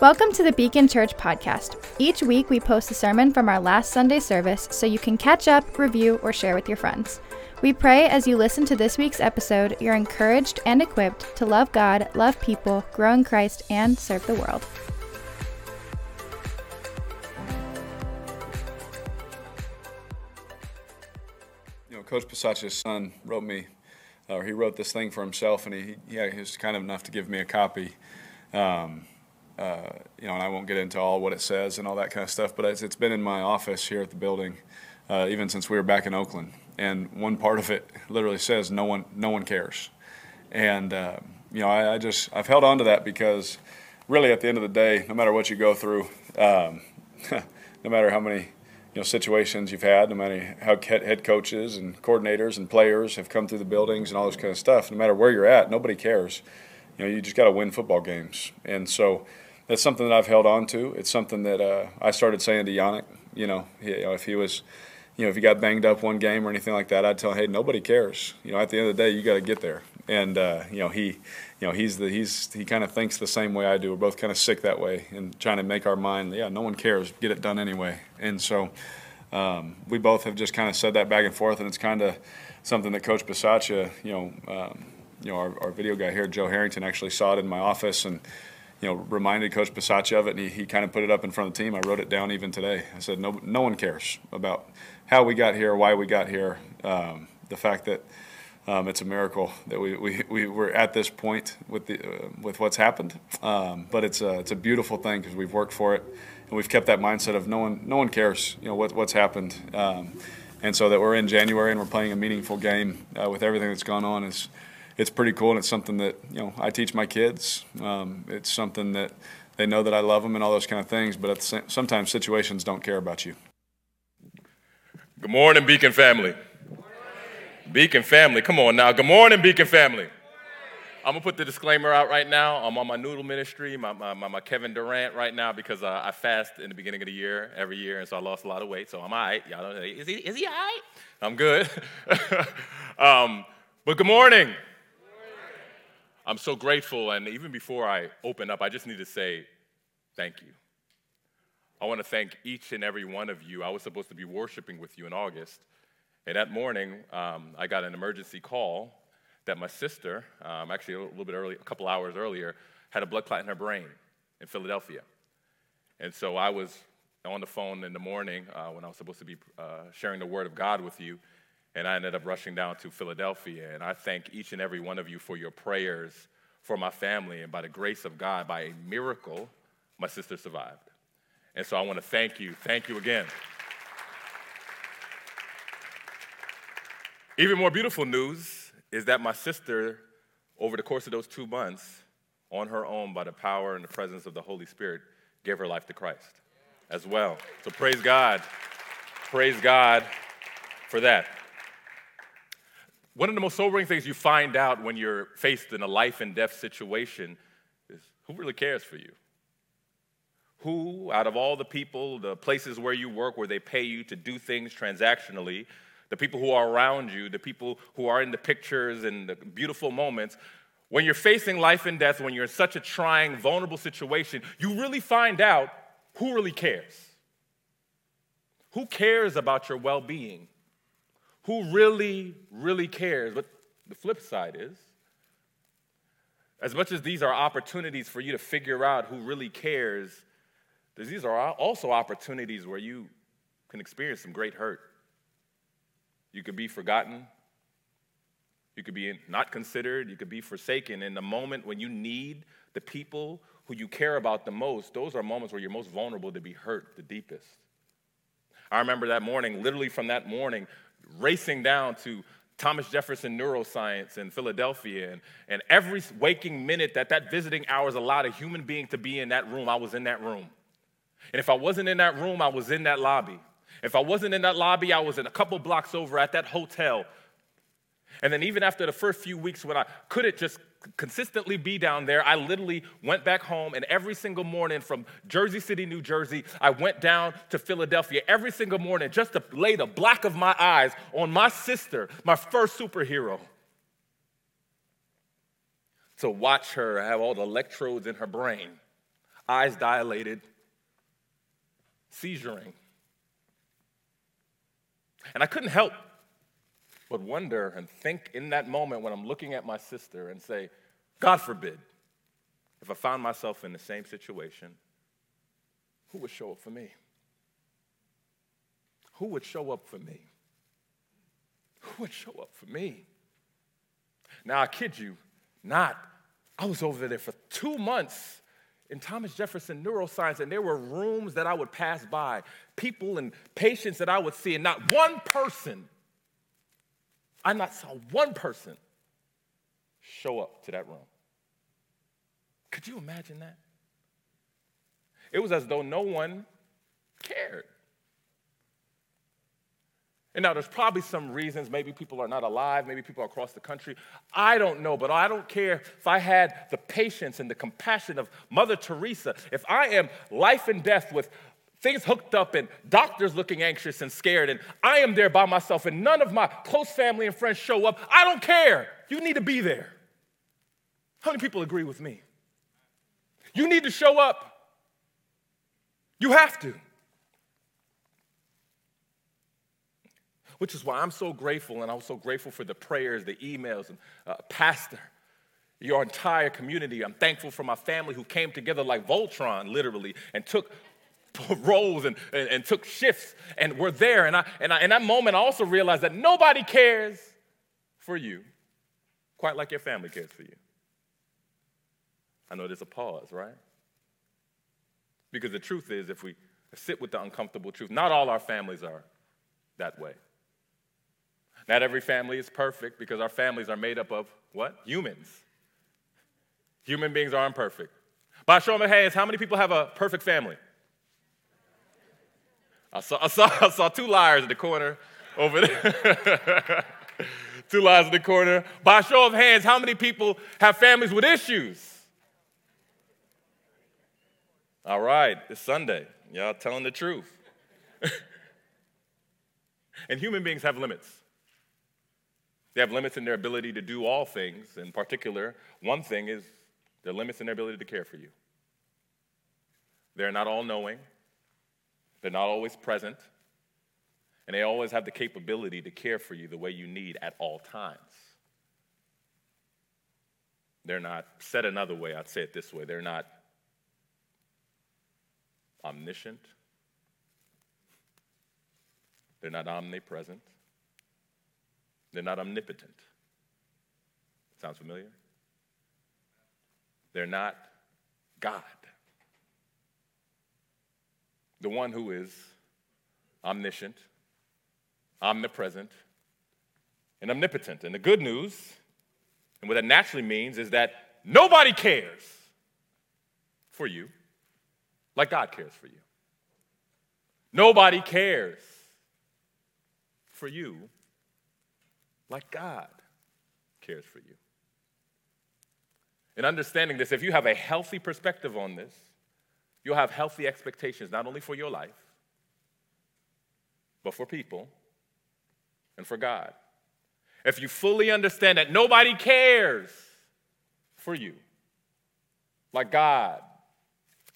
Welcome to the Beacon Church podcast. Each week we post a sermon from our last Sunday service so you can catch up, review, or share with your friends. We pray as you listen to this week's episode, you're encouraged and equipped to love God, love people, grow in Christ, and serve the world. You know, Coach Bisaccia's son wrote me, or he wrote this thing for himself, and he, yeah, he was kind enough to give me a copy. Um, uh, you know, and I won't get into all what it says and all that kind of stuff, but it's, it's been in my office here at the building uh, even since we were back in Oakland. And one part of it literally says, "No one, no one cares." And uh, you know, I, I, just I've held on to that because really, at the end of the day, no matter what you go through, um, no matter how many you know situations you've had, no matter how head coaches and coordinators and players have come through the buildings and all this kind of stuff, no matter where you're at, nobody cares. You know, you just got to win football games, and so that's something that I've held on to. It's something that uh, I started saying to Yannick. You know, he, you know, if he was, you know, if he got banged up one game or anything like that, I'd tell him, hey, nobody cares. You know, at the end of the day, you got to get there. And uh, you know, he, you know, he's the he's he kind of thinks the same way I do. We're both kind of sick that way and trying to make our mind, yeah, no one cares, get it done anyway. And so. Um, we both have just kind of said that back and forth, and it's kind of something that Coach Bisaccia, you know, um, you know, our, our, video guy here, Joe Harrington, actually saw it in my office, and you know, reminded Coach Bisaccia of it, and he, he kind of put it up in front of the team. I wrote it down even today. I said, no, no one cares about how we got here, why we got here, um, the fact that um, it's a miracle that we, we, we were at this point with, the, uh, with what's happened. Um, but it's a, it's a beautiful thing because we've worked for it, and we've kept that mindset of no one, no one cares, you know, what, what's happened. Um, and so that we're in January and we're playing a meaningful game uh, with everything that's gone on is – it's pretty cool, and it's something that you know I teach my kids. Um, it's something that they know that I love them and all those kind of things. But same, sometimes situations don't care about you. Good morning, Beacon family. Beacon family, come on now. Good morning, Beacon family. I'm gonna put the disclaimer out right now. I'm on my noodle ministry, my, my, my Kevin Durant right now because uh, I fast in the beginning of the year every year, and so I lost a lot of weight. So I'm all right. Y'all don't is he, is he all right? I'm good. um, but good morning. I'm so grateful. And even before I open up, I just need to say thank you. I want to thank each and every one of you. I was supposed to be worshiping with you in August. And that morning, um, I got an emergency call that my sister, um, actually a little bit early, a couple hours earlier, had a blood clot in her brain in Philadelphia. And so I was on the phone in the morning uh, when I was supposed to be uh, sharing the word of God with you. And I ended up rushing down to Philadelphia. And I thank each and every one of you for your prayers for my family. And by the grace of God, by a miracle, my sister survived. And so I want to thank you. Thank you again. Even more beautiful news is that my sister, over the course of those two months, on her own, by the power and the presence of the Holy Spirit, gave her life to Christ as well. So praise God. Praise God for that. One of the most sobering things you find out when you're faced in a life and death situation is who really cares for you? Who, out of all the people, the places where you work, where they pay you to do things transactionally, the people who are around you, the people who are in the pictures and the beautiful moments, when you're facing life and death, when you're in such a trying, vulnerable situation, you really find out who really cares. Who cares about your well being? Who really, really cares. But the flip side is, as much as these are opportunities for you to figure out who really cares, these are also opportunities where you can experience some great hurt. You could be forgotten. You could be not considered. You could be forsaken. In the moment when you need the people who you care about the most, those are moments where you're most vulnerable to be hurt the deepest. I remember that morning, literally from that morning, racing down to Thomas Jefferson Neuroscience in Philadelphia. And, and every waking minute that that visiting hours allowed a human being to be in that room, I was in that room. And if I wasn't in that room, I was in that lobby. If I wasn't in that lobby, I was in a couple blocks over at that hotel. And then even after the first few weeks when I couldn't just consistently be down there, I literally went back home, and every single morning from Jersey City, New Jersey, I went down to Philadelphia every single morning just to lay the black of my eyes on my sister, my first superhero. To watch her have all the electrodes in her brain. eyes dilated, seizuring. And I couldn't help but wonder and think in that moment when I'm looking at my sister and say, God forbid, if I found myself in the same situation, who would show up for me? Who would show up for me? Who would show up for me? Now, I kid you not, I was over there for two months in Thomas Jefferson Neuroscience, and there were rooms that I would pass by, people and patients that I would see, and not one person, I not saw one person show up to that room. Could you imagine that? It was as though no one cared. And now there's probably some reasons. Maybe people are not alive. Maybe people are across the country. I don't know, but I don't care if I had the patience and the compassion of Mother Teresa. If I am life and death with things hooked up and doctors looking anxious and scared, and I am there by myself, and none of my close family and friends show up, I don't care. You need to be there. How many people agree with me? You need to show up. You have to. which is why I'm so grateful, and I'm so grateful for the prayers, the emails, and uh, Pastor, your entire community. I'm thankful for my family who came together like Voltron, literally, and took roles and, and, and, took shifts and were there. And, I, and I, in that moment, I also realized that nobody cares for you quite like your family cares for you. I know there's a pause, right? Because the truth is, if we sit with the uncomfortable truth, not all our families are that way. Not every family is perfect because our families are made up of what? Humans. Human beings are imperfect. By show of hands, how many people have a perfect family? I saw, I saw, I saw two liars in the corner over there. two liars in the corner. By show of hands, how many people have families with issues? All right, it's Sunday. Y'all telling the truth. and human beings have limits. They have limits in their ability to do all things. In particular, one thing is their limits in their ability to care for you. They're not all knowing, they're not always present, and they always have the capability to care for you the way you need at all times. They're not, said another way, I'd say it this way, they're not omniscient, they're not omnipresent. They're not omnipotent. Sounds familiar? They're not God. The one who is omniscient, omnipresent, and omnipotent. And the good news, and what that naturally means, is that nobody cares for you like God cares for you. Nobody cares for you like God cares for you. In understanding this, if you have a healthy perspective on this, you'll have healthy expectations not only for your life, but for people and for God. If you fully understand that nobody cares for you like God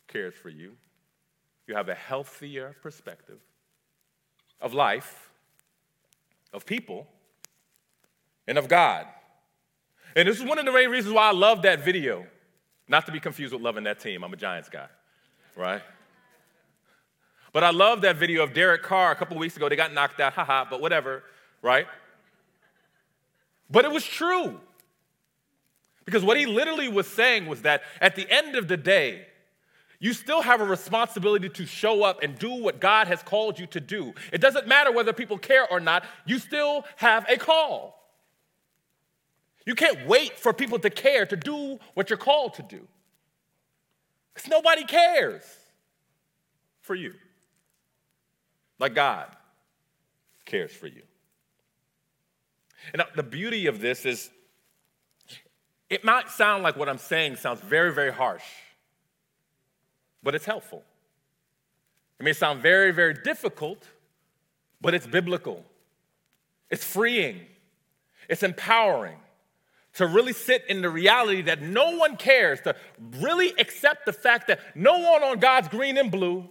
cares for you, you have a healthier perspective of life, of people, and of God. And this is one of the main reasons why I love that video. Not to be confused with loving that team. I'm a Giants guy, right? But I love that video of Derek Carr a couple weeks ago. They got knocked out, haha, but whatever, right? But it was true. Because what he literally was saying was that at the end of the day, you still have a responsibility to show up and do what God has called you to do. It doesn't matter whether people care or not, you still have a call. You can't wait for people to care to do what you're called to do. Because nobody cares for you like God cares for you. And the beauty of this is it might sound like what I'm saying sounds very, very harsh, but it's helpful. It may sound very, very difficult, but it's biblical. It's freeing, it's empowering to really sit in the reality that no one cares, to really accept the fact that no one on God's green and blue,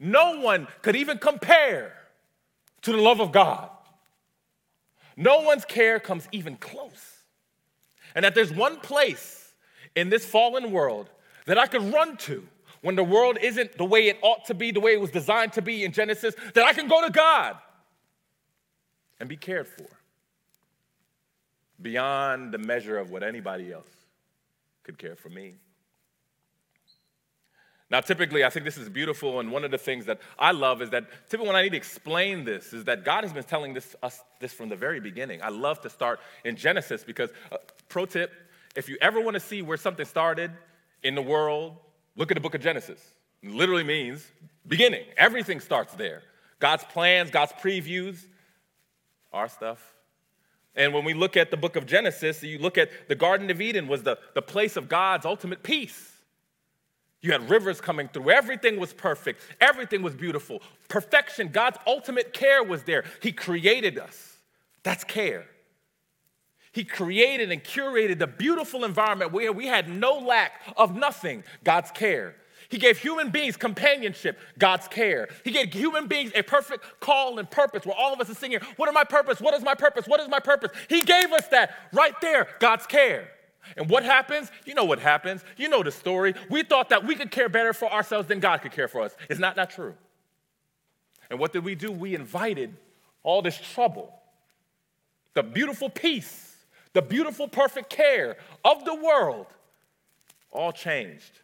no one could even compare to the love of God. No one's care comes even close. And that there's one place in this fallen world that I could run to when the world isn't the way it ought to be, the way it was designed to be in Genesis, that I can go to God and be cared for beyond the measure of what anybody else could care for me. Now, typically, I think this is beautiful, and one of the things that I love is that typically when I need to explain this, is that God has been telling this, us this from the very beginning. I love to start in Genesis because, uh, pro tip, if you ever want to see where something started in the world, look at the book of Genesis. It literally means beginning. Everything starts there. God's plans, God's previews, our stuff. And when we look at the book of Genesis, you look at the Garden of Eden was the, the place of God's ultimate peace. You had rivers coming through. Everything was perfect. Everything was beautiful. Perfection, God's ultimate care was there. He created us. That's care. He created and curated a beautiful environment where we had no lack of nothing, God's care. He gave human beings companionship, God's care. He gave human beings a perfect call and purpose where all of us are singing, What is my purpose? What is my purpose? What is my purpose? He gave us that right there, God's care. And what happens? You know what happens. You know the story. We thought that we could care better for ourselves than God could care for us. It's not that true. And what did we do? We invited all this trouble, the beautiful peace, the beautiful, perfect care of the world, all changed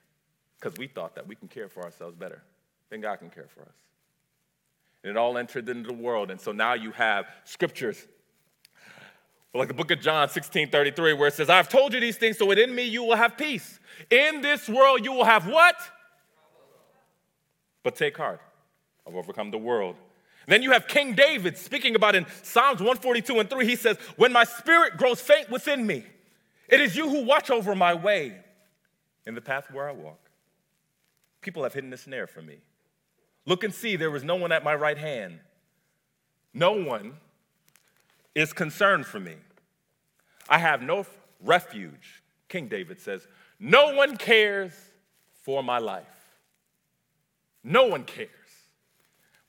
because we thought that we can care for ourselves better than God can care for us. And it all entered into the world. And so now you have scriptures like the book of John 16 33, where it says, I've told you these things so within me you will have peace. In this world you will have what? But take heart, I've overcome the world. Then you have King David speaking about in Psalms 142 and 3, he says, When my spirit grows faint within me, it is you who watch over my way in the path where I walk. People have hidden a snare for me. Look and see, there was no one at my right hand. No one is concerned for me. I have no refuge. King David says, No one cares for my life. No one cares.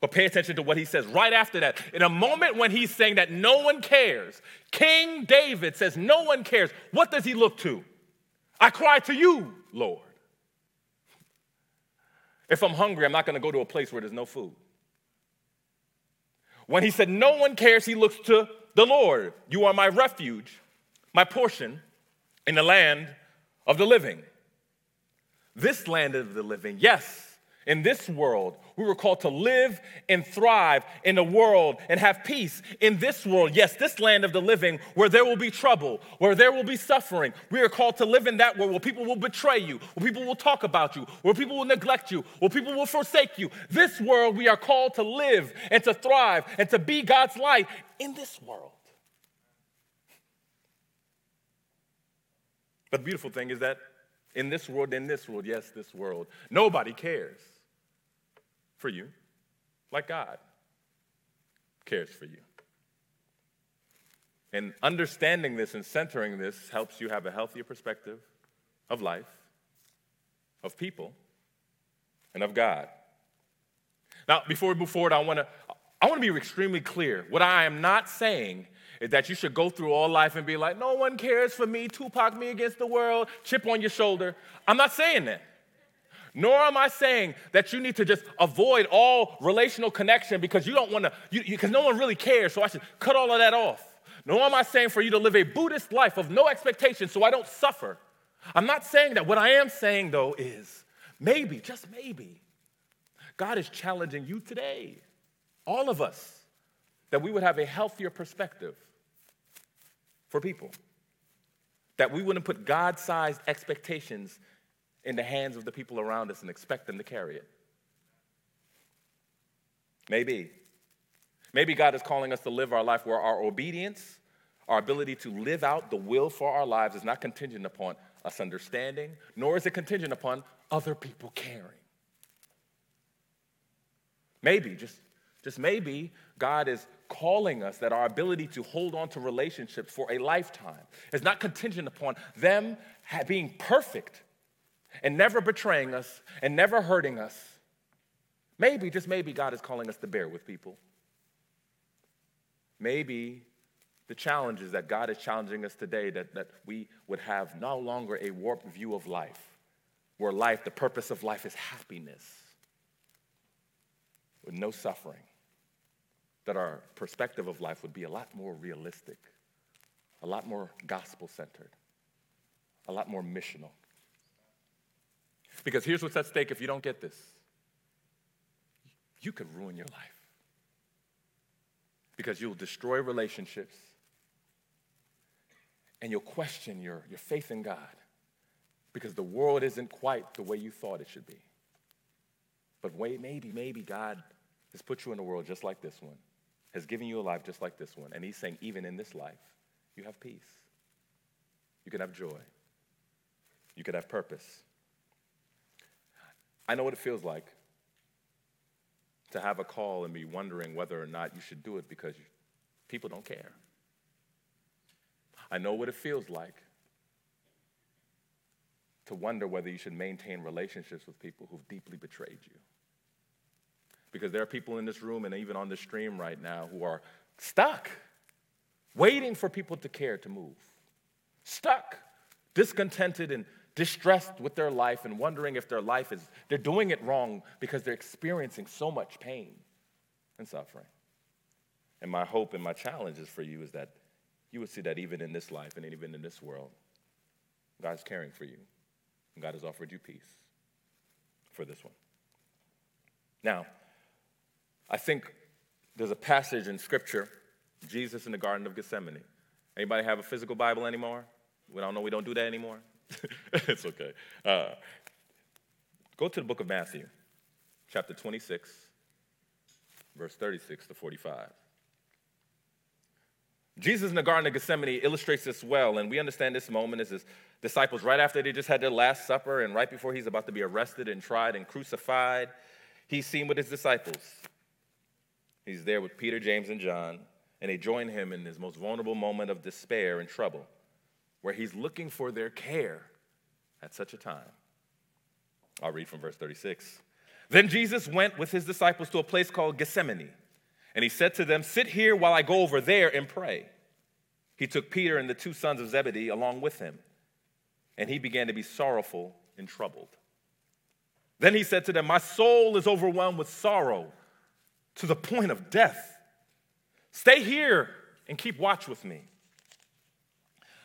But pay attention to what he says right after that. In a moment when he's saying that no one cares, King David says, No one cares. What does he look to? I cry to you, Lord. If I'm hungry, I'm not going to go to a place where there's no food. When he said, No one cares, he looks to the Lord. You are my refuge, my portion in the land of the living. This land of the living, yes, in this world, we were called to live and thrive in the world and have peace in this world. Yes, this land of the living where there will be trouble, where there will be suffering. We are called to live in that world where people will betray you, where people will talk about you, where people will neglect you, where people will forsake you. This world, we are called to live and to thrive and to be God's light in this world. But the beautiful thing is that in this world, in this world, yes, this world, nobody cares for you like God cares for you. And understanding this and centering this helps you have a healthier perspective of life, of people, and of God. Now, before we move forward, I want to I want to be extremely clear. What I am not saying is that you should go through all life and be like, no one cares for me, Tupac me against the world, chip on your shoulder. I'm not saying that. Nor am I saying that you need to just avoid all relational connection because you don't want to, because no one really cares, so I should cut all of that off. Nor am I saying for you to live a Buddhist life of no expectation so I don't suffer. I'm not saying that. What I am saying, though, is maybe, just maybe, God is challenging you today, all of us, that we would have a healthier perspective for people. That we wouldn't put God sized expectations in the hands of the people around us and expect them to carry it. Maybe. Maybe God is calling us to live our life where our obedience, our ability to live out the will for our lives is not contingent upon us understanding, nor is it contingent upon other people caring. Maybe, just, just maybe, God is calling us that our ability to hold on to relationships for a lifetime is not contingent upon them being perfect and never betraying us and never hurting us. Maybe, just maybe, God is calling us to bear with people. Maybe the challenges that God is challenging us today that, that we would have no longer a warped view of life, where life, the purpose of life is happiness with no suffering, that our perspective of life would be a lot more realistic, a lot more gospel centered, a lot more missional. Because here's what's at stake if you don't get this you could ruin your life. Because you'll destroy relationships and you'll question your, your faith in God because the world isn't quite the way you thought it should be. But wait, maybe, maybe God has put you in a world just like this one, has given you a life just like this one, and He's saying, even in this life, you have peace. You can have joy. You can have purpose. I know what it feels like to have a call and be wondering whether or not you should do it because people don't care. I know what it feels like to wonder whether you should maintain relationships with people who've deeply betrayed you. Because there are people in this room and even on the stream right now who are stuck, waiting for people to care to move, stuck, discontented, and distressed with their life and wondering if their life is, they're doing it wrong because they're experiencing so much pain and suffering. And my hope and my challenge is for you is that you would see that even in this life and even in this world, God's caring for you. And God has offered you peace for this one. Now, I think there's a passage in Scripture, Jesus in the Garden of Gethsemane. Anybody have a physical Bible anymore? We don't know we don't do that anymore. it's okay. Uh, go to the book of Matthew, chapter 26, verse 36 to 45. Jesus in the Garden of Gethsemane illustrates this well, and we understand this moment as his disciples, right after they just had their Last Supper and right before he's about to be arrested and tried and crucified, he's seen with his disciples. He's there with Peter, James, and John, and they join him in his most vulnerable moment of despair and trouble, where he's looking for their care at such a time. I'll read from verse 36. Then Jesus went with his disciples to a place called Gethsemane and he said to them, Sit here while I go over there and pray. He took Peter and the two sons of Zebedee along with him, and he began to be sorrowful and troubled. Then he said to them, My soul is overwhelmed with sorrow to the point of death. Stay here and keep watch with me.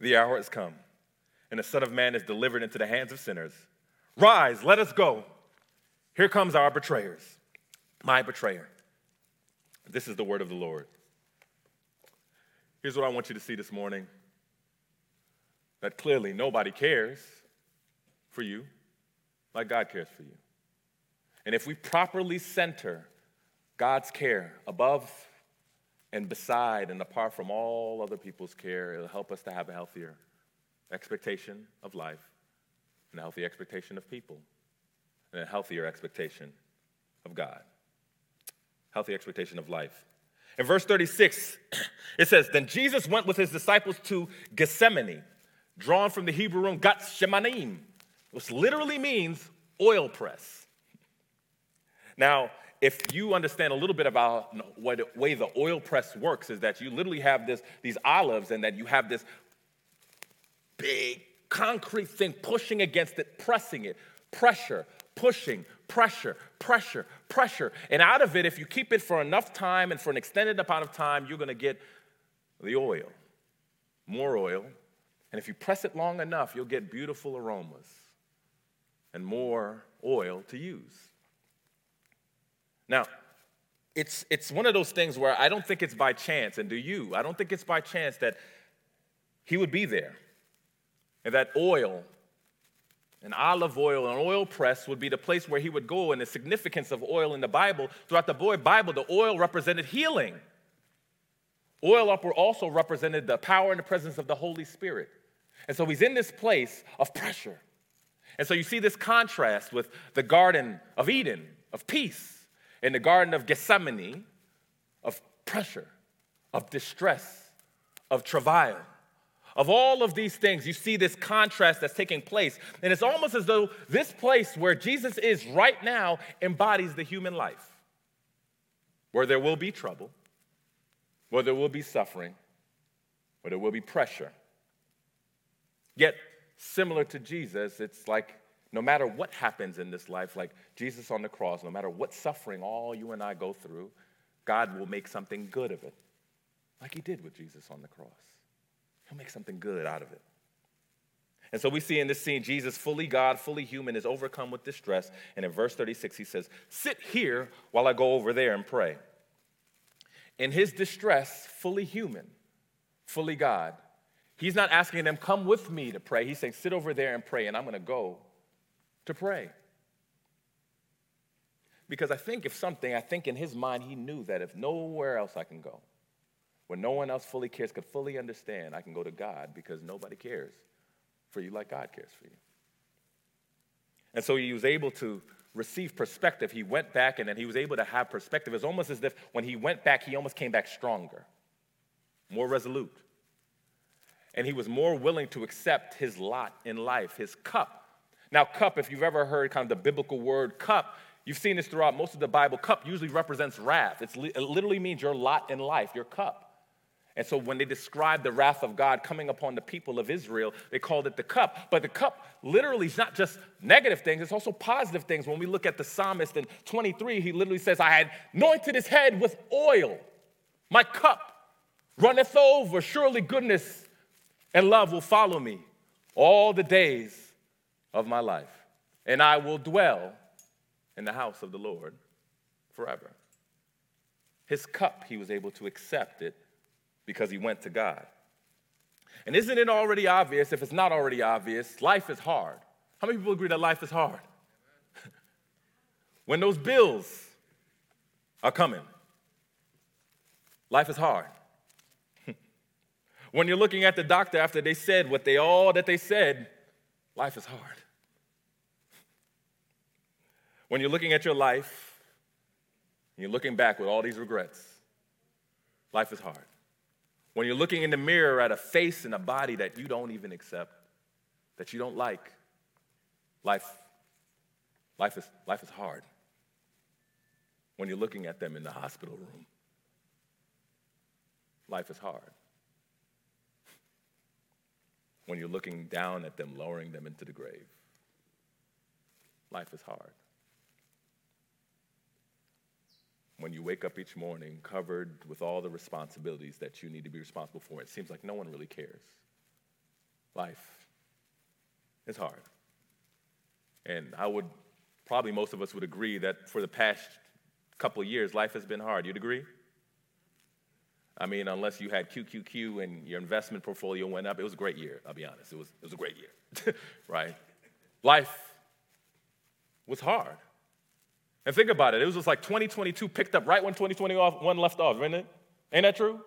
the hour has come, and the Son of Man is delivered into the hands of sinners. Rise, let us go. Here comes our betrayers, my betrayer. This is the word of the Lord. Here's what I want you to see this morning that clearly nobody cares for you like God cares for you. And if we properly center God's care above and beside and apart from all other people's care, it'll help us to have a healthier expectation of life, and a healthy expectation of people, and a healthier expectation of God healthy expectation of life. In verse 36, it says, Then Jesus went with his disciples to Gethsemane, drawn from the Hebrew room Gethsemanim, which literally means oil press. Now, if you understand a little bit about what way the oil press works, is that you literally have this, these olives and that you have this big concrete thing pushing against it, pressing it, pressure, pushing, pressure, pressure, pressure. And out of it, if you keep it for enough time and for an extended amount of time, you're gonna get the oil, more oil. And if you press it long enough, you'll get beautiful aromas and more oil to use. Now, it's, it's one of those things where I don't think it's by chance, and do you? I don't think it's by chance that he would be there and that oil an olive oil, an oil press would be the place where he would go, and the significance of oil in the Bible. Throughout the Bible, the oil represented healing. Oil up also represented the power and the presence of the Holy Spirit. And so he's in this place of pressure. And so you see this contrast with the Garden of Eden, of peace, and the Garden of Gethsemane, of pressure, of distress, of travail. Of all of these things, you see this contrast that's taking place. And it's almost as though this place where Jesus is right now embodies the human life, where there will be trouble, where there will be suffering, where there will be pressure. Yet, similar to Jesus, it's like no matter what happens in this life, like Jesus on the cross, no matter what suffering all you and I go through, God will make something good of it, like He did with Jesus on the cross. He'll make something good out of it. And so we see in this scene, Jesus, fully God, fully human, is overcome with distress. And in verse 36, he says, Sit here while I go over there and pray. In his distress, fully human, fully God, he's not asking them, Come with me to pray. He's saying, Sit over there and pray, and I'm going to go to pray. Because I think if something, I think in his mind, he knew that if nowhere else I can go, where no one else fully cares, could fully understand, I can go to God because nobody cares for you like God cares for you. And so he was able to receive perspective. He went back and then he was able to have perspective. It's almost as if when he went back, he almost came back stronger, more resolute. And he was more willing to accept his lot in life, his cup. Now, cup, if you've ever heard kind of the biblical word cup, you've seen this throughout most of the Bible. Cup usually represents wrath. It's, it literally means your lot in life, your cup. And so when they describe the wrath of God coming upon the people of Israel, they called it the cup. But the cup literally is not just negative things, it's also positive things. When we look at the psalmist in 23, he literally says, I had anointed his head with oil. My cup runneth over. Surely goodness and love will follow me all the days of my life. And I will dwell in the house of the Lord forever. His cup, he was able to accept it because he went to God. And isn't it already obvious? If it's not already obvious, life is hard. How many people agree that life is hard? when those bills are coming, life is hard. when you're looking at the doctor after they said what they all that they said, life is hard. When you're looking at your life, and you're looking back with all these regrets, life is hard. When you're looking in the mirror at a face and a body that you don't even accept, that you don't like, life, life, is, life is hard. When you're looking at them in the hospital room, life is hard. When you're looking down at them, lowering them into the grave, life is hard. When you wake up each morning covered with all the responsibilities that you need to be responsible for, it seems like no one really cares. Life is hard. And I would, probably most of us would agree that for the past couple years, life has been hard. You'd agree? I mean, unless you had QQQ and your investment portfolio went up, it was a great year, I'll be honest. It was, it was a great year, right? Life was hard. And think about it. It was just like 2022 picked up right when 2021 left off, isn't it? Ain't that true?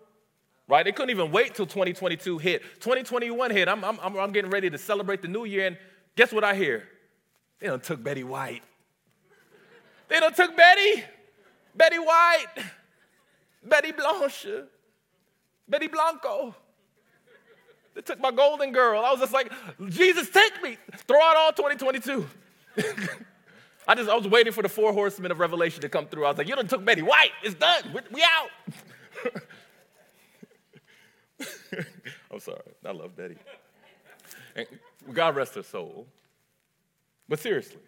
Right? They couldn't even wait till 2022 hit. 2021 hit. I'm, I'm, I'm getting ready to celebrate the new year, and guess what I hear? They done took Betty White. They done took Betty. Betty White. Betty Blanche. Betty Blanco. They took my golden girl. I was just like, Jesus, take me. Throw out all 2022. I just I was waiting for the four horsemen of Revelation to come through. I was like, you done took Betty White. It's done. We, we out. I'm sorry. I love Betty. And God rest her soul. But seriously,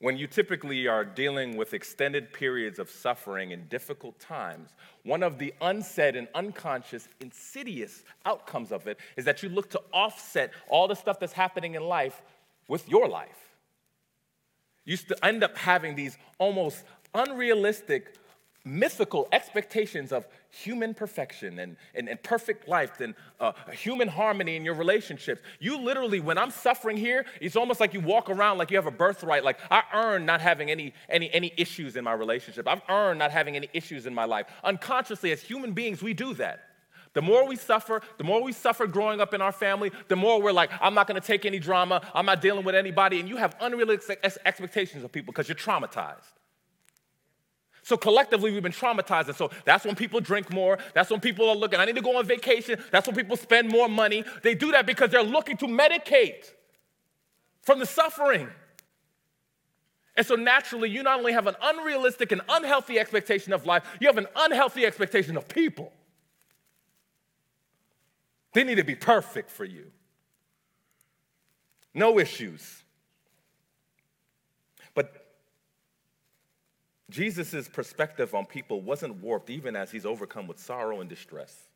when you typically are dealing with extended periods of suffering and difficult times, one of the unsaid and unconscious, insidious outcomes of it is that you look to offset all the stuff that's happening in life with your life. You still end up having these almost unrealistic mythical expectations of human perfection and, and, and perfect life and uh, human harmony in your relationships. You literally, when I'm suffering here, it's almost like you walk around like you have a birthright. Like I earn not having any, any, any issues in my relationship. I've earned not having any issues in my life. Unconsciously, as human beings, we do that. The more we suffer, the more we suffer growing up in our family, the more we're like, I'm not gonna take any drama, I'm not dealing with anybody, and you have unrealistic expectations of people because you're traumatized. So collectively, we've been traumatized. And so that's when people drink more. That's when people are looking, I need to go on vacation. That's when people spend more money. They do that because they're looking to medicate from the suffering. And so naturally, you not only have an unrealistic and unhealthy expectation of life, you have an unhealthy expectation of people. They need to be perfect for you. No issues. But Jesus' perspective on people wasn't warped even as he's overcome with sorrow and distress.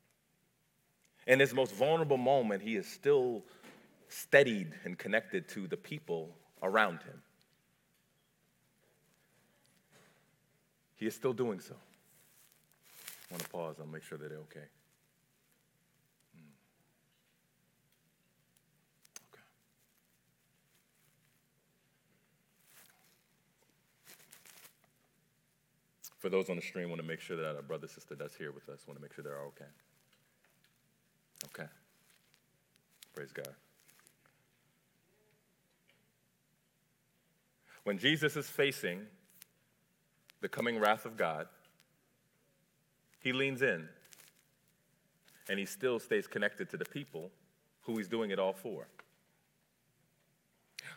In his most vulnerable moment, he is still steadied and connected to the people around him. He is still doing so. I want to pause I'll make sure that they're okay. For those on the stream, want to make sure that our brother, sister that's here with us, want to make sure they're all okay. Okay. Praise God. When Jesus is facing the coming wrath of God, he leans in and he still stays connected to the people who he's doing it all for.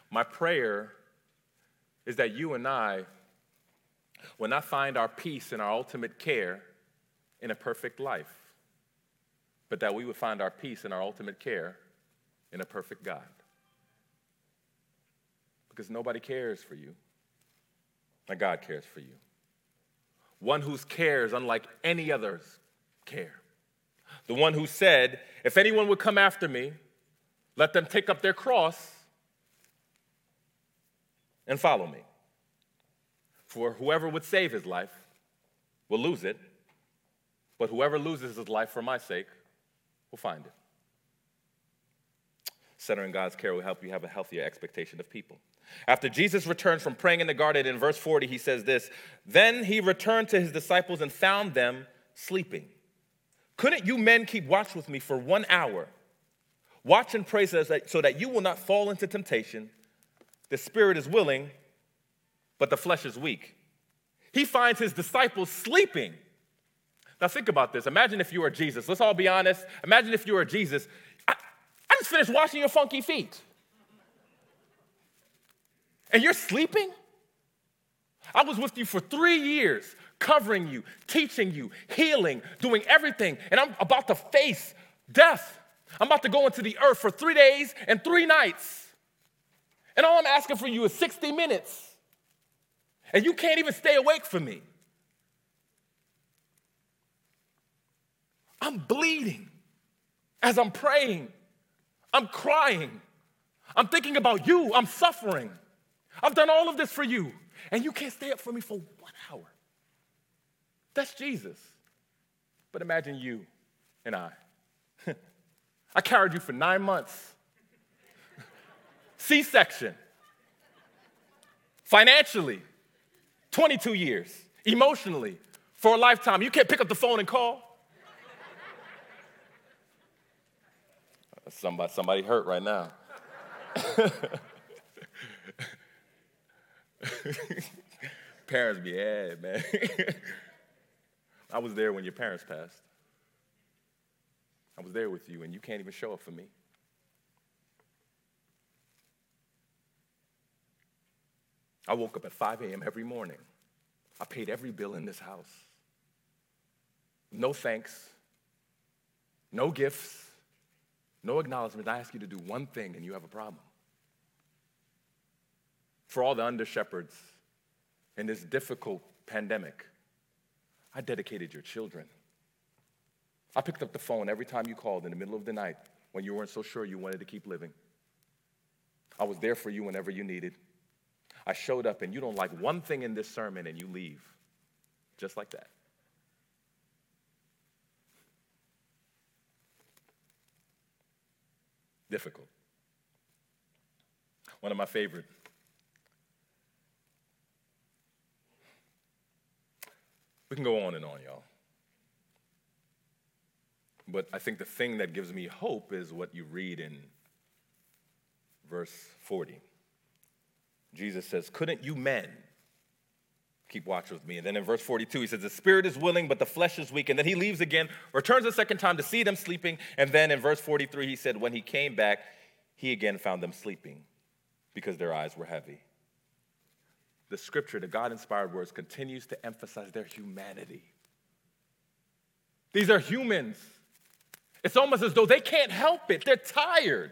My prayer is that you and I will not find our peace and our ultimate care in a perfect life, but that we would find our peace and our ultimate care in a perfect God. Because nobody cares for you, and God cares for you. One whose cares, unlike any other's care. The one who said, If anyone would come after me, let them take up their cross and follow me. For whoever would save his life will lose it, but whoever loses his life for my sake will find it. Centering God's care will help you have a healthier expectation of people. After Jesus returns from praying in the garden, in verse 40, he says this Then he returned to his disciples and found them sleeping. Couldn't you men keep watch with me for one hour? Watch and pray so that, so that you will not fall into temptation. The spirit is willing, but the flesh is weak. He finds his disciples sleeping. Now, think about this. Imagine if you were Jesus. Let's all be honest. Imagine if you were Jesus. I, I just finished washing your funky feet. And you're sleeping? I was with you for three years, covering you, teaching you, healing, doing everything. And I'm about to face death. I'm about to go into the earth for three days and three nights. And all I'm asking for you is 60 minutes. And you can't even stay awake for me. I'm bleeding as I'm praying. I'm crying. I'm thinking about you. I'm suffering. I've done all of this for you. And you can't stay up for me for one hour. That's Jesus. But imagine you and I. I carried you for nine months. C section. Financially, 22 years, emotionally, for a lifetime. You can't pick up the phone and call. Somebody, somebody hurt right now. parents be, yeah, man. I was there when your parents passed. I was there with you, and you can't even show up for me. I woke up at 5 a.m. every morning. I paid every bill in this house. No thanks, no gifts, no acknowledgement. I ask you to do one thing and you have a problem. For all the under shepherds in this difficult pandemic, I dedicated your children. I picked up the phone every time you called in the middle of the night when you weren't so sure you wanted to keep living. I was there for you whenever you needed. I showed up, and you don't like one thing in this sermon, and you leave. Just like that. Difficult. One of my favorite. We can go on and on, y'all. But I think the thing that gives me hope is what you read in verse 40. Jesus says, Couldn't you men keep watch with me? And then in verse 42, he says, The spirit is willing, but the flesh is weak. And then he leaves again, returns a second time to see them sleeping. And then in verse 43, he said, When he came back, he again found them sleeping because their eyes were heavy. The scripture, the God inspired words, continues to emphasize their humanity. These are humans. It's almost as though they can't help it. They're tired.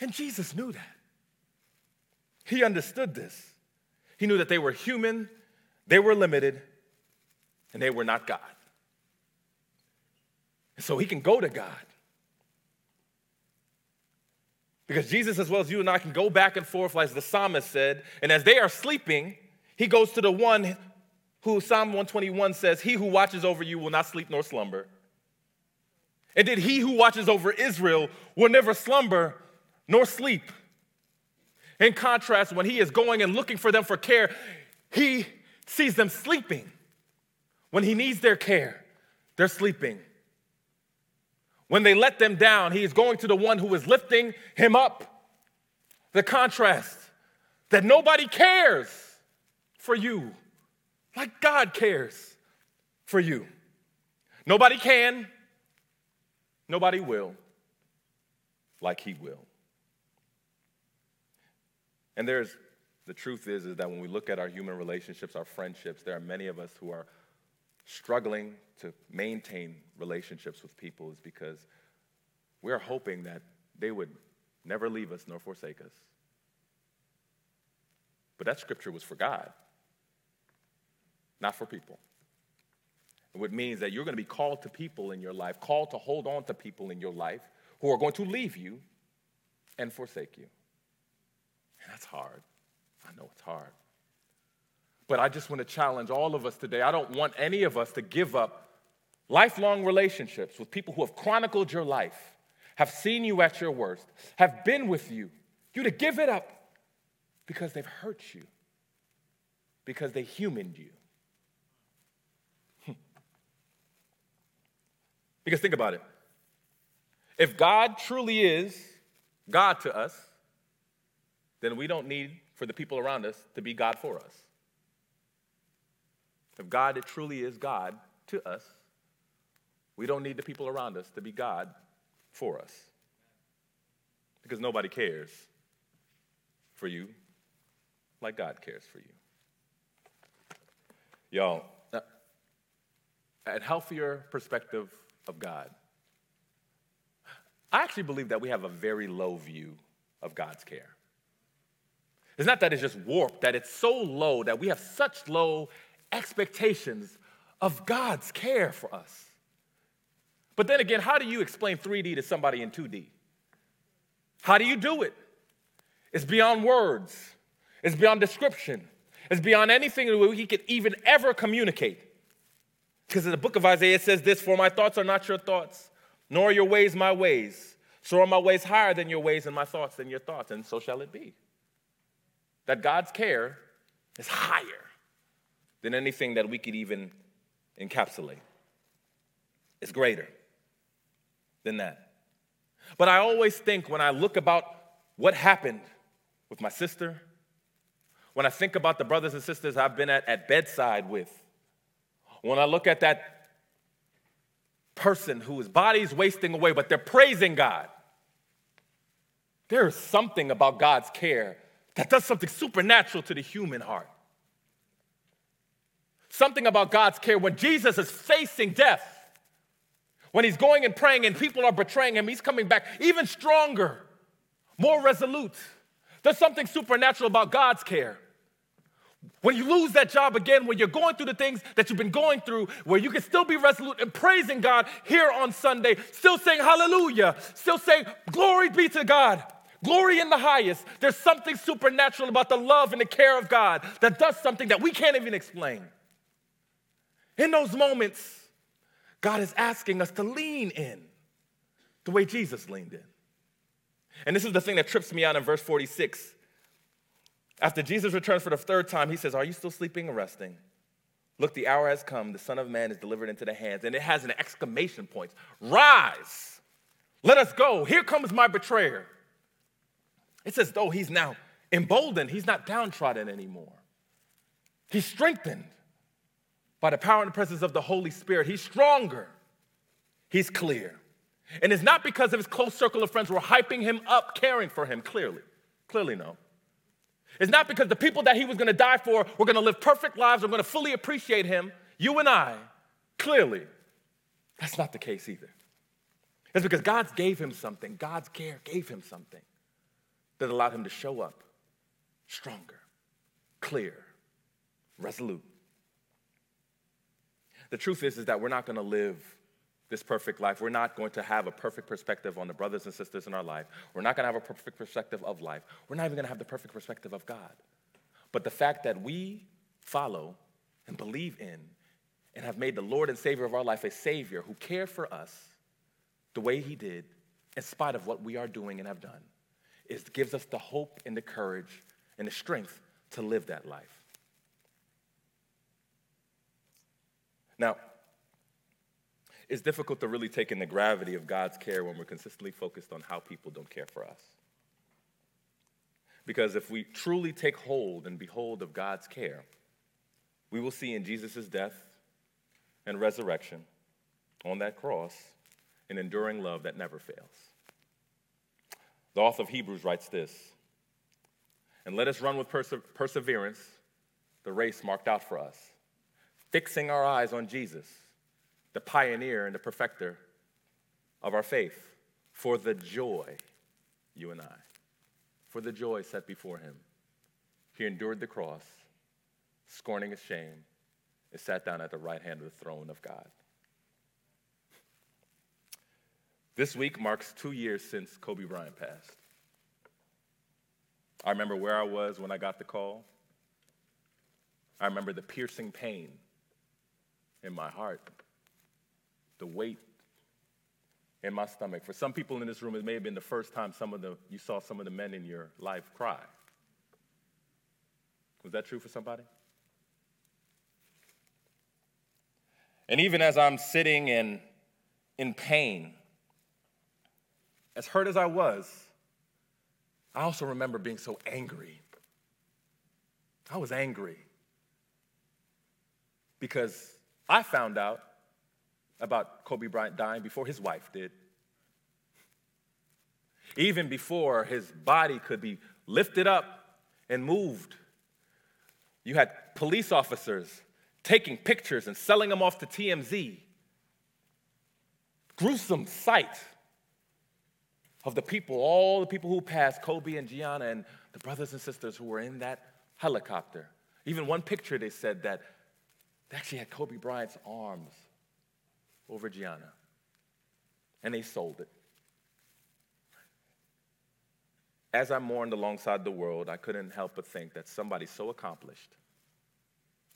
And Jesus knew that. He understood this. He knew that they were human, they were limited, and they were not God. So he can go to God. Because Jesus, as well as you and I, can go back and forth, as the psalmist said, and as they are sleeping, he goes to the one who Psalm 121 says, He who watches over you will not sleep nor slumber. And that he who watches over Israel will never slumber nor sleep. In contrast, when he is going and looking for them for care, he sees them sleeping. When he needs their care, they're sleeping. When they let them down, he is going to the one who is lifting him up. The contrast that nobody cares for you like God cares for you. Nobody can, Nobody will like he will. And there's the truth is, is that when we look at our human relationships, our friendships, there are many of us who are struggling to maintain relationships with people is because we're hoping that they would never leave us nor forsake us. But that scripture was for God, not for people. Which means that you're going to be called to people in your life, called to hold on to people in your life who are going to leave you and forsake you. And that's hard. I know it's hard. But I just want to challenge all of us today. I don't want any of us to give up lifelong relationships with people who have chronicled your life, have seen you at your worst, have been with you, you to give it up because they've hurt you, because they humaned you. Because think about it. If God truly is God to us, then we don't need for the people around us to be God for us. If God truly is God to us, we don't need the people around us to be God for us. Because nobody cares for you like God cares for you. Y'all, a healthier perspective of God. I actually believe that we have a very low view of God's care. It's not that it's just warped, that it's so low that we have such low expectations of God's care for us. But then again, how do you explain 3D to somebody in 2D? How do you do it? It's beyond words, it's beyond description, it's beyond anything that we could even ever communicate. Because in the book of Isaiah, it says this For my thoughts are not your thoughts, nor are your ways my ways. So are my ways higher than your ways, and my thoughts than your thoughts, and so shall it be. That God's care is higher than anything that we could even encapsulate, it's greater than that. But I always think when I look about what happened with my sister, when I think about the brothers and sisters I've been at, at bedside with, when I look at that person whose body's wasting away, but they're praising God, there is something about God's care that does something supernatural to the human heart. Something about God's care when Jesus is facing death, when he's going and praying and people are betraying him, he's coming back even stronger, more resolute. There's something supernatural about God's care. When you lose that job again, when you're going through the things that you've been going through, where you can still be resolute and praising God here on Sunday, still saying hallelujah, still saying glory be to God, glory in the highest. There's something supernatural about the love and the care of God that does something that we can't even explain. In those moments, God is asking us to lean in the way Jesus leaned in. And this is the thing that trips me out in verse 46. After Jesus returns for the third time, he says, Are you still sleeping and resting? Look, the hour has come. The Son of Man is delivered into the hands. And it has an exclamation point Rise! Let us go. Here comes my betrayer. It's as though he's now emboldened. He's not downtrodden anymore. He's strengthened by the power and presence of the Holy Spirit. He's stronger. He's clear. And it's not because of his close circle of friends who are hyping him up, caring for him, clearly. Clearly, no. It's not because the people that he was going to die for were going to live perfect lives, going to fully appreciate him, you and I. Clearly, that's not the case either. It's because God gave him something, God's care gave him something that allowed him to show up stronger, clear, resolute. The truth is, is that we're not going to live this perfect life. We're not going to have a perfect perspective on the brothers and sisters in our life. We're not going to have a perfect perspective of life. We're not even going to have the perfect perspective of God. But the fact that we follow and believe in and have made the Lord and Savior of our life a Savior who cared for us the way He did, in spite of what we are doing and have done, is gives us the hope and the courage and the strength to live that life. Now, it's difficult to really take in the gravity of God's care when we're consistently focused on how people don't care for us. Because if we truly take hold and behold of God's care, we will see in Jesus' death and resurrection on that cross an enduring love that never fails. The author of Hebrews writes this And let us run with perse- perseverance the race marked out for us, fixing our eyes on Jesus the pioneer and the perfecter of our faith, for the joy, you and I, for the joy set before him. He endured the cross, scorning his shame, and sat down at the right hand of the throne of God. This week marks two years since Kobe Bryant passed. I remember where I was when I got the call. I remember the piercing pain in my heart the weight in my stomach. For some people in this room, it may have been the first time some of the, you saw some of the men in your life cry. Was that true for somebody? And even as I'm sitting in, in pain, as hurt as I was, I also remember being so angry. I was angry because I found out about Kobe Bryant dying before his wife did. Even before his body could be lifted up and moved, you had police officers taking pictures and selling them off to TMZ. Gruesome sight of the people, all the people who passed, Kobe and Gianna and the brothers and sisters who were in that helicopter. Even one picture, they said that they actually had Kobe Bryant's arms over Gianna. And they sold it. As I mourned alongside the world, I couldn't help but think that somebody so accomplished,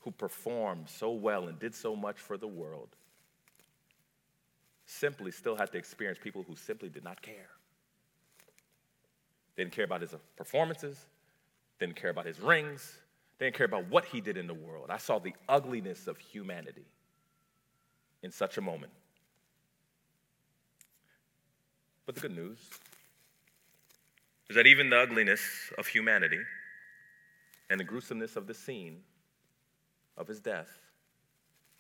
who performed so well and did so much for the world, simply still had to experience people who simply did not care. They didn't care about his performances, didn't care about his rings, they didn't care about what he did in the world. I saw the ugliness of humanity in such a moment. But the good news is that even the ugliness of humanity and the gruesomeness of the scene of his death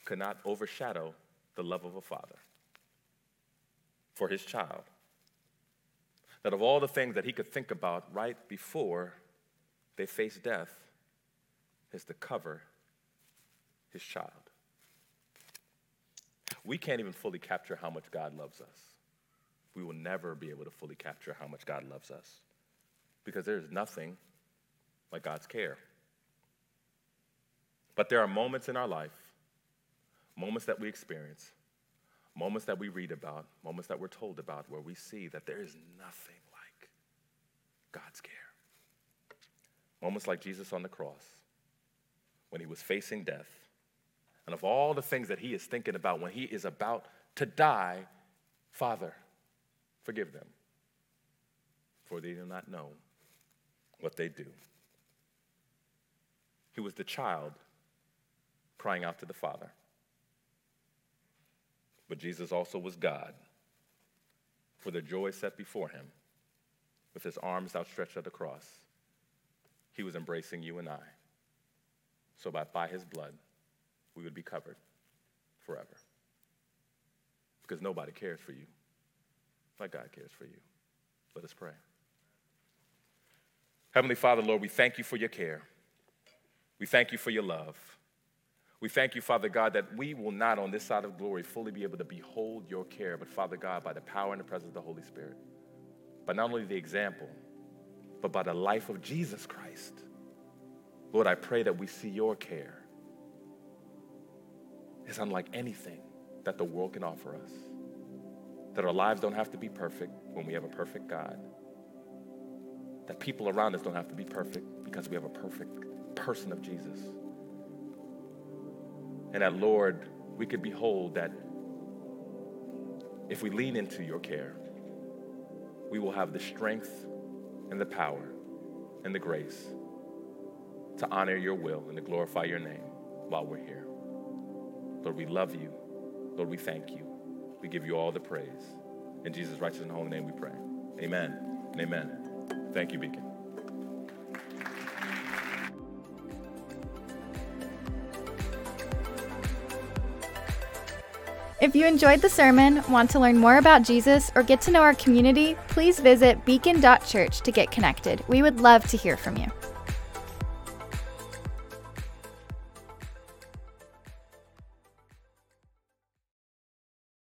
could not overshadow the love of a father for his child. That of all the things that he could think about right before they face death is to cover his child. We can't even fully capture how much God loves us. We will never be able to fully capture how much God loves us because there's nothing like God's care. But there are moments in our life, moments that we experience, moments that we read about, moments that we're told about, where we see that there is nothing like God's care. Moments like Jesus on the cross, when he was facing death, and of all the things that he is thinking about when he is about to die, Father, forgive them, for they do not know what they do. He was the child crying out to the Father. But Jesus also was God. For the joy set before him, with his arms outstretched at the cross, he was embracing you and I. So by, by his blood, we would be covered forever. Because nobody cares for you like God cares for you. Let us pray. Heavenly Father, Lord, we thank you for your care. We thank you for your love. We thank you, Father God, that we will not on this side of glory fully be able to behold your care, but Father God, by the power and the presence of the Holy Spirit, by not only the example, but by the life of Jesus Christ. Lord, I pray that we see your care is unlike anything that the world can offer us. That our lives don't have to be perfect when we have a perfect God. That people around us don't have to be perfect because we have a perfect person of Jesus. And that, Lord, we could behold that if we lean into your care, we will have the strength and the power and the grace to honor your will and to glorify your name while we're here. Lord, we love you. Lord, we thank you. We give you all the praise. In Jesus' righteous and holy name we pray. Amen and amen. Thank you, Beacon. If you enjoyed the sermon, want to learn more about Jesus, or get to know our community, please visit beacon.church to get connected. We would love to hear from you.